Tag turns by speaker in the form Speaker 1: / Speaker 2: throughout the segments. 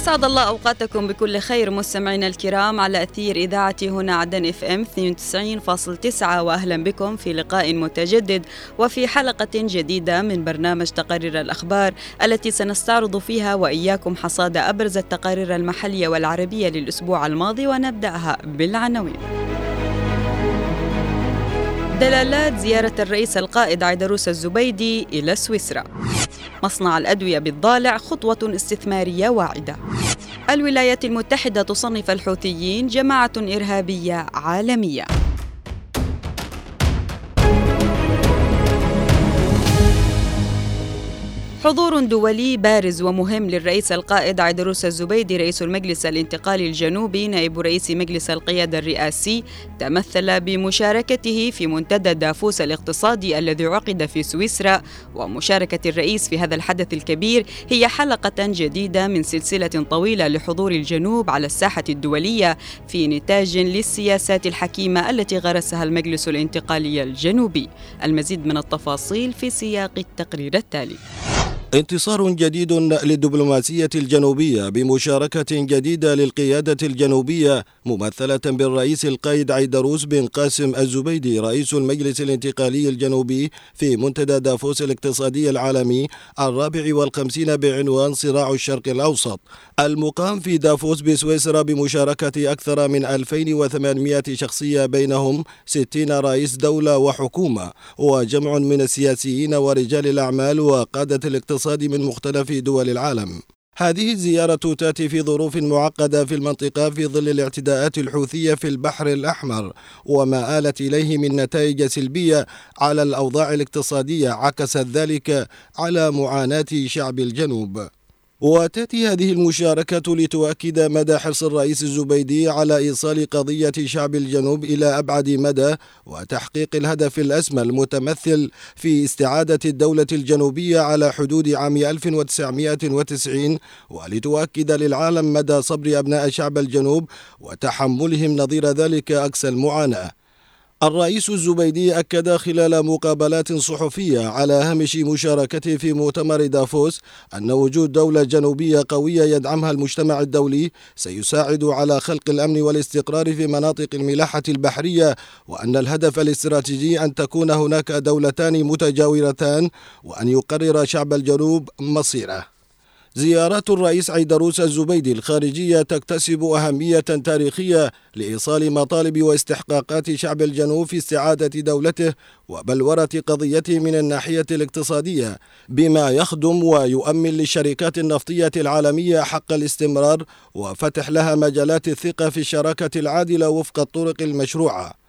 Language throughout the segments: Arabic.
Speaker 1: أسعد الله أوقاتكم بكل خير مستمعينا الكرام على أثير إذاعة هنا عدن إف إم 92.9 وأهلا بكم في لقاء متجدد وفي حلقة جديدة من برنامج تقارير الأخبار التي سنستعرض فيها وإياكم حصاد أبرز التقارير المحلية والعربية للأسبوع الماضي ونبدأها بالعناوين. دلالات زيارة الرئيس القائد عيدروس الزبيدي إلى سويسرا مصنع الأدوية بالضالع خطوة استثمارية واعدة. الولايات المتحدة تصنف الحوثيين جماعة إرهابية عالمية. حضور دولي بارز ومهم للرئيس القائد عيدروس الزبيدي رئيس المجلس الانتقالي الجنوبي نائب رئيس مجلس القيادة الرئاسي تمثل بمشاركته في منتدى دافوس الاقتصادي الذي عقد في سويسرا. ومشاركة الرئيس في هذا الحدث الكبير هي حلقة جديدة من سلسلة طويلة لحضور الجنوب على الساحة الدولية في نتاج للسياسات الحكيمة التي غرسها المجلس الانتقالي الجنوبي. المزيد من التفاصيل في سياق التقرير التالي.
Speaker 2: انتصار جديد للدبلوماسية الجنوبية بمشاركة جديدة للقيادة الجنوبية ممثلة بالرئيس القائد عيدروس بن قاسم الزبيدي رئيس المجلس الانتقالي الجنوبي في منتدى دافوس الاقتصادي العالمي الرابع والخمسين بعنوان صراع الشرق الأوسط. المقام في دافوس بسويسرا بمشاركة أكثر من 2800 شخصية بينهم 60 رئيس دولة وحكومة وجمع من السياسيين ورجال الأعمال وقادة الاقتصاد الاقتصاد من مختلف دول العالم. هذه الزيارة تأتي في ظروف معقدة في المنطقة في ظل الاعتداءات الحوثية في البحر الأحمر وما آلت إليه من نتائج سلبية على الأوضاع الاقتصادية عكست ذلك على معاناة شعب الجنوب. وتأتي هذه المشاركة لتؤكد مدى حرص الرئيس الزبيدي على إيصال قضية شعب الجنوب إلى أبعد مدى وتحقيق الهدف الأسمى المتمثل في استعادة الدولة الجنوبية على حدود عام 1990 ولتؤكد للعالم مدى صبر أبناء شعب الجنوب وتحملهم نظير ذلك أقصى المعاناة. الرئيس الزبيدي أكد خلال مقابلات صحفية على هامش مشاركته في مؤتمر دافوس أن وجود دولة جنوبية قوية يدعمها المجتمع الدولي سيساعد على خلق الأمن والاستقرار في مناطق الملاحة البحرية وأن الهدف الاستراتيجي أن تكون هناك دولتان متجاورتان وأن يقرر شعب الجنوب مصيره. زيارات الرئيس عيدروس الزبيدي الخارجية تكتسب أهمية تاريخية لإيصال مطالب واستحقاقات شعب الجنوب في استعادة دولته وبلورة قضيته من الناحية الاقتصادية بما يخدم ويؤمن للشركات النفطية العالمية حق الاستمرار وفتح لها مجالات الثقة في الشراكة العادلة وفق الطرق المشروعة.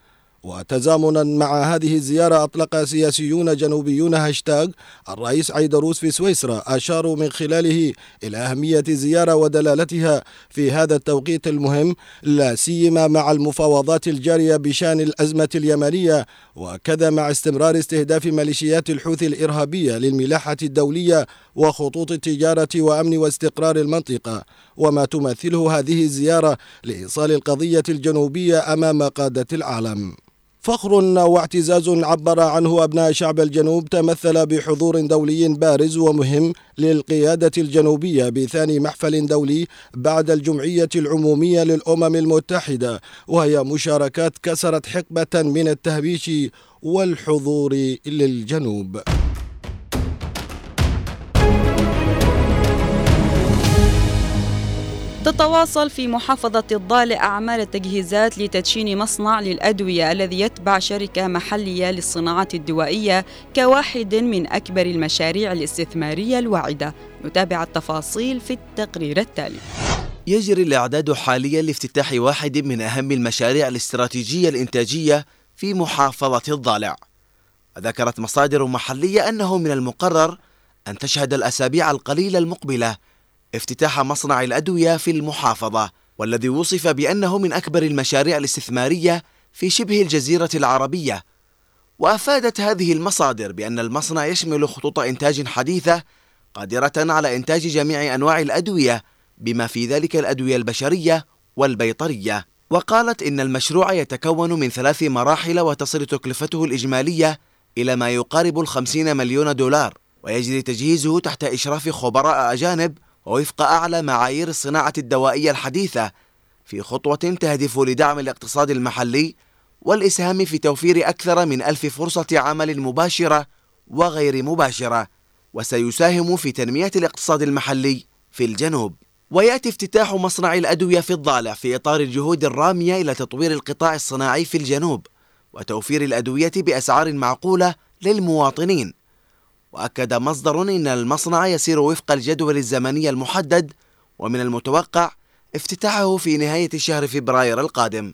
Speaker 2: وتزامنا مع هذه الزيارة أطلق سياسيون جنوبيون هاشتاغ. الرئيس عيدروس في سويسرا أشاروا من خلاله إلى أهمية الزيارة ودلالتها في هذا التوقيت المهم لا سيما مع المفاوضات الجارية بشأن الأزمة اليمنية وكذا مع استمرار استهداف ميليشيات الحوثي الإرهابية للملاحة الدولية وخطوط التجارة وأمن واستقرار المنطقة. وما تمثله هذه الزيارة لإيصال القضية الجنوبية أمام قادة العالم. فخر واعتزاز عبر عنه أبناء شعب الجنوب تمثل بحضور دولي بارز ومهم للقيادة الجنوبية بثاني محفل دولي بعد الجمعية العمومية للأمم المتحدة وهي مشاركات كسرت حقبة من التهبيش والحضور للجنوب.
Speaker 1: تتواصل في محافظة الضالع أعمال التجهيزات لتدشين مصنع للأدوية الذي يتبع شركة محلية للصناعات الدوائية كواحد من أكبر المشاريع الاستثمارية الواعدة. نتابع التفاصيل في التقرير التالي.
Speaker 3: يجري الإعداد حاليا لافتتاح واحد من أهم المشاريع الاستراتيجية الإنتاجية في محافظة الضالع. ذكرت مصادر محلية أنه من المقرر أن تشهد الأسابيع القليلة المقبلة افتتاح مصنع الأدوية في المحافظة والذي وصف بأنه من أكبر المشاريع الاستثمارية في شبه الجزيرة العربية. وأفادت هذه المصادر بأن المصنع يشمل خطوط إنتاج حديثة قادرة على إنتاج جميع أنواع الأدوية بما في ذلك الأدوية البشرية والبيطرية. وقالت إن المشروع يتكون من ثلاث مراحل وتصل تكلفته الإجمالية إلى ما يقارب الخمسين مليون دولار ويجري تجهيزه تحت إشراف خبراء أجانب ووفق أعلى معايير الصناعة الدوائية الحديثة في خطوة تهدف لدعم الاقتصاد المحلي والإسهام في توفير أكثر من ألف فرصة عمل مباشرة وغير مباشرة وسيساهم في تنمية الاقتصاد المحلي في الجنوب. ويأتي افتتاح مصنع الأدوية في الضالع في إطار الجهود الرامية إلى تطوير القطاع الصناعي في الجنوب وتوفير الأدوية بأسعار معقولة للمواطنين. وأكد مصدر إن المصنع يسير وفق الجدول الزمني المحدد ومن المتوقع افتتاحه في نهاية شهر فبراير القادم.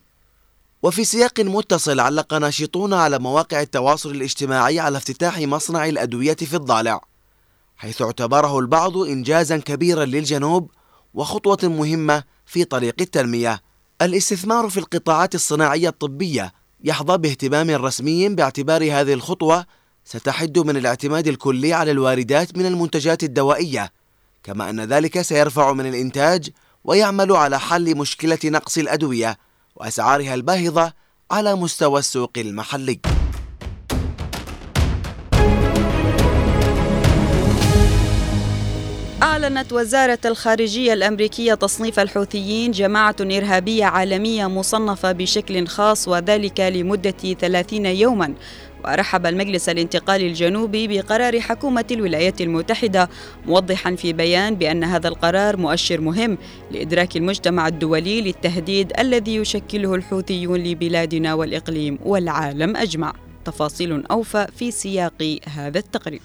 Speaker 3: وفي سياق متصل علق ناشطون على مواقع التواصل الاجتماعي على افتتاح مصنع الأدوية في الضالع حيث اعتبره البعض إنجازا كبيرا للجنوب وخطوة مهمة في طريق التنمية. الاستثمار في القطاعات الصناعية الطبية يحظى باهتمام رسمي باعتبار هذه الخطوة ستحد من الاعتماد الكلي على الواردات من المنتجات الدوائية كما أن ذلك سيرفع من الإنتاج ويعمل على حل مشكلة نقص الأدوية وأسعارها الباهظة على مستوى السوق المحلي.
Speaker 1: أعلنت وزارة الخارجية الأمريكية تصنيف الحوثيين جماعة إرهابية عالمية مصنفة بشكل خاص وذلك لمدة 30 يوما. ورحب المجلس الانتقالي الجنوبي بقرار حكومة الولايات المتحدة موضحا في بيان بأن هذا القرار مؤشر مهم لإدراك المجتمع الدولي للتهديد الذي يشكله الحوثيون لبلادنا والإقليم والعالم أجمع. تفاصيل أوفى في سياق هذا التقرير.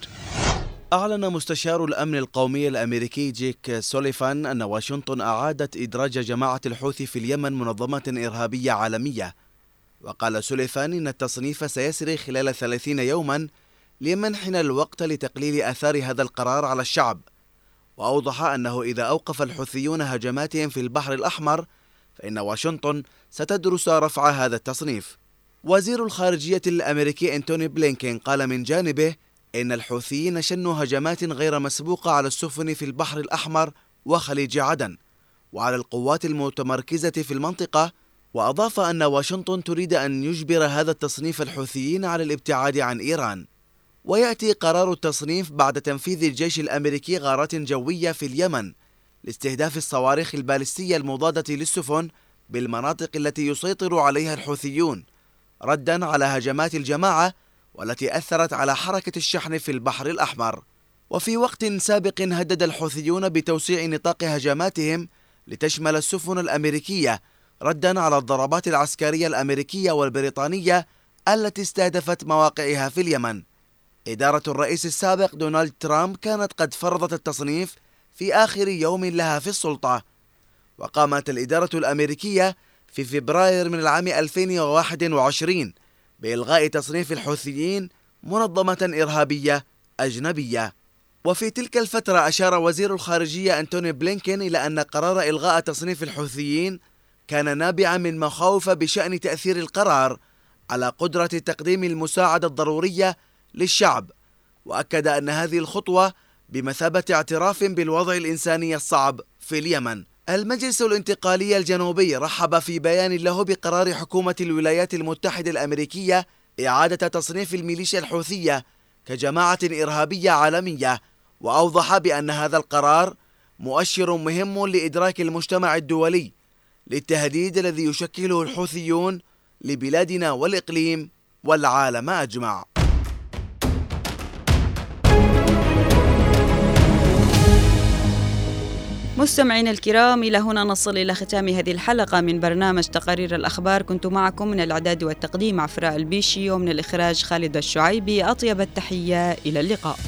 Speaker 3: أعلن مستشار الأمن القومي الأمريكي جيك سوليفان أن واشنطن أعادت إدراج جماعة الحوثي في اليمن منظمة إرهابية عالمية. وقال سوليفان إن التصنيف سيسري خلال ثلاثين يوما لمنحنا الوقت لتقليل آثار هذا القرار على الشعب. وأوضح أنه إذا أوقف الحوثيون هجماتهم في البحر الأحمر فإن واشنطن ستدرس رفع هذا التصنيف. وزير الخارجية الأمريكي أنتوني بلينكين قال من جانبه إن الحوثيين شنوا هجمات غير مسبوقة على السفن في البحر الأحمر وخليج عدن. وعلى القوات المتمركزة في المنطقة وأضاف أن واشنطن تريد أن يجبر هذا التصنيف الحوثيين على الابتعاد عن إيران ويأتي قرار التصنيف بعد تنفيذ الجيش الأمريكي غارات جوية في اليمن لاستهداف الصواريخ البالستية المضادة للسفن بالمناطق التي يسيطر عليها الحوثيون ردا على هجمات الجماعة والتي أثرت على حركة الشحن في البحر الأحمر. وفي وقت سابق هدد الحوثيون بتوسيع نطاق هجماتهم لتشمل السفن الأمريكية ردا على الضربات العسكرية الأمريكية والبريطانية التي استهدفت مواقعها في اليمن. إدارة الرئيس السابق دونالد ترامب كانت قد فرضت التصنيف في آخر يوم لها في السلطة. وقامت الإدارة الأمريكية في فبراير من العام 2021 بإلغاء تصنيف الحوثيين منظمة إرهابية أجنبية. وفي تلك الفترة أشار وزير الخارجية أنتوني بلينكين إلى أن قرار إلغاء تصنيف الحوثيين كان نابعا من مخاوف بشأن تأثير القرار على قدرة تقديم المساعدة الضرورية للشعب وأكد أن هذه الخطوة بمثابة اعتراف بالوضع الإنساني الصعب في اليمن. المجلس الانتقالي الجنوبي رحب في بيان له بقرار حكومة الولايات المتحدة الأمريكية إعادة تصنيف الميليشيا الحوثية كجماعة إرهابية عالمية وأوضح بأن هذا القرار مؤشر مهم لإدراك المجتمع الدولي للتهديد الذي يشكله الحوثيون لبلادنا والإقليم والعالم أجمع.
Speaker 1: مستمعينا الكرام إلى هنا نصل إلى ختام هذه الحلقة من برنامج تقارير الأخبار. كنت معكم من الإعداد والتقديم عفراء البيشي ومن الإخراج خالد الشعيبي. أطيب التحية إلى اللقاء.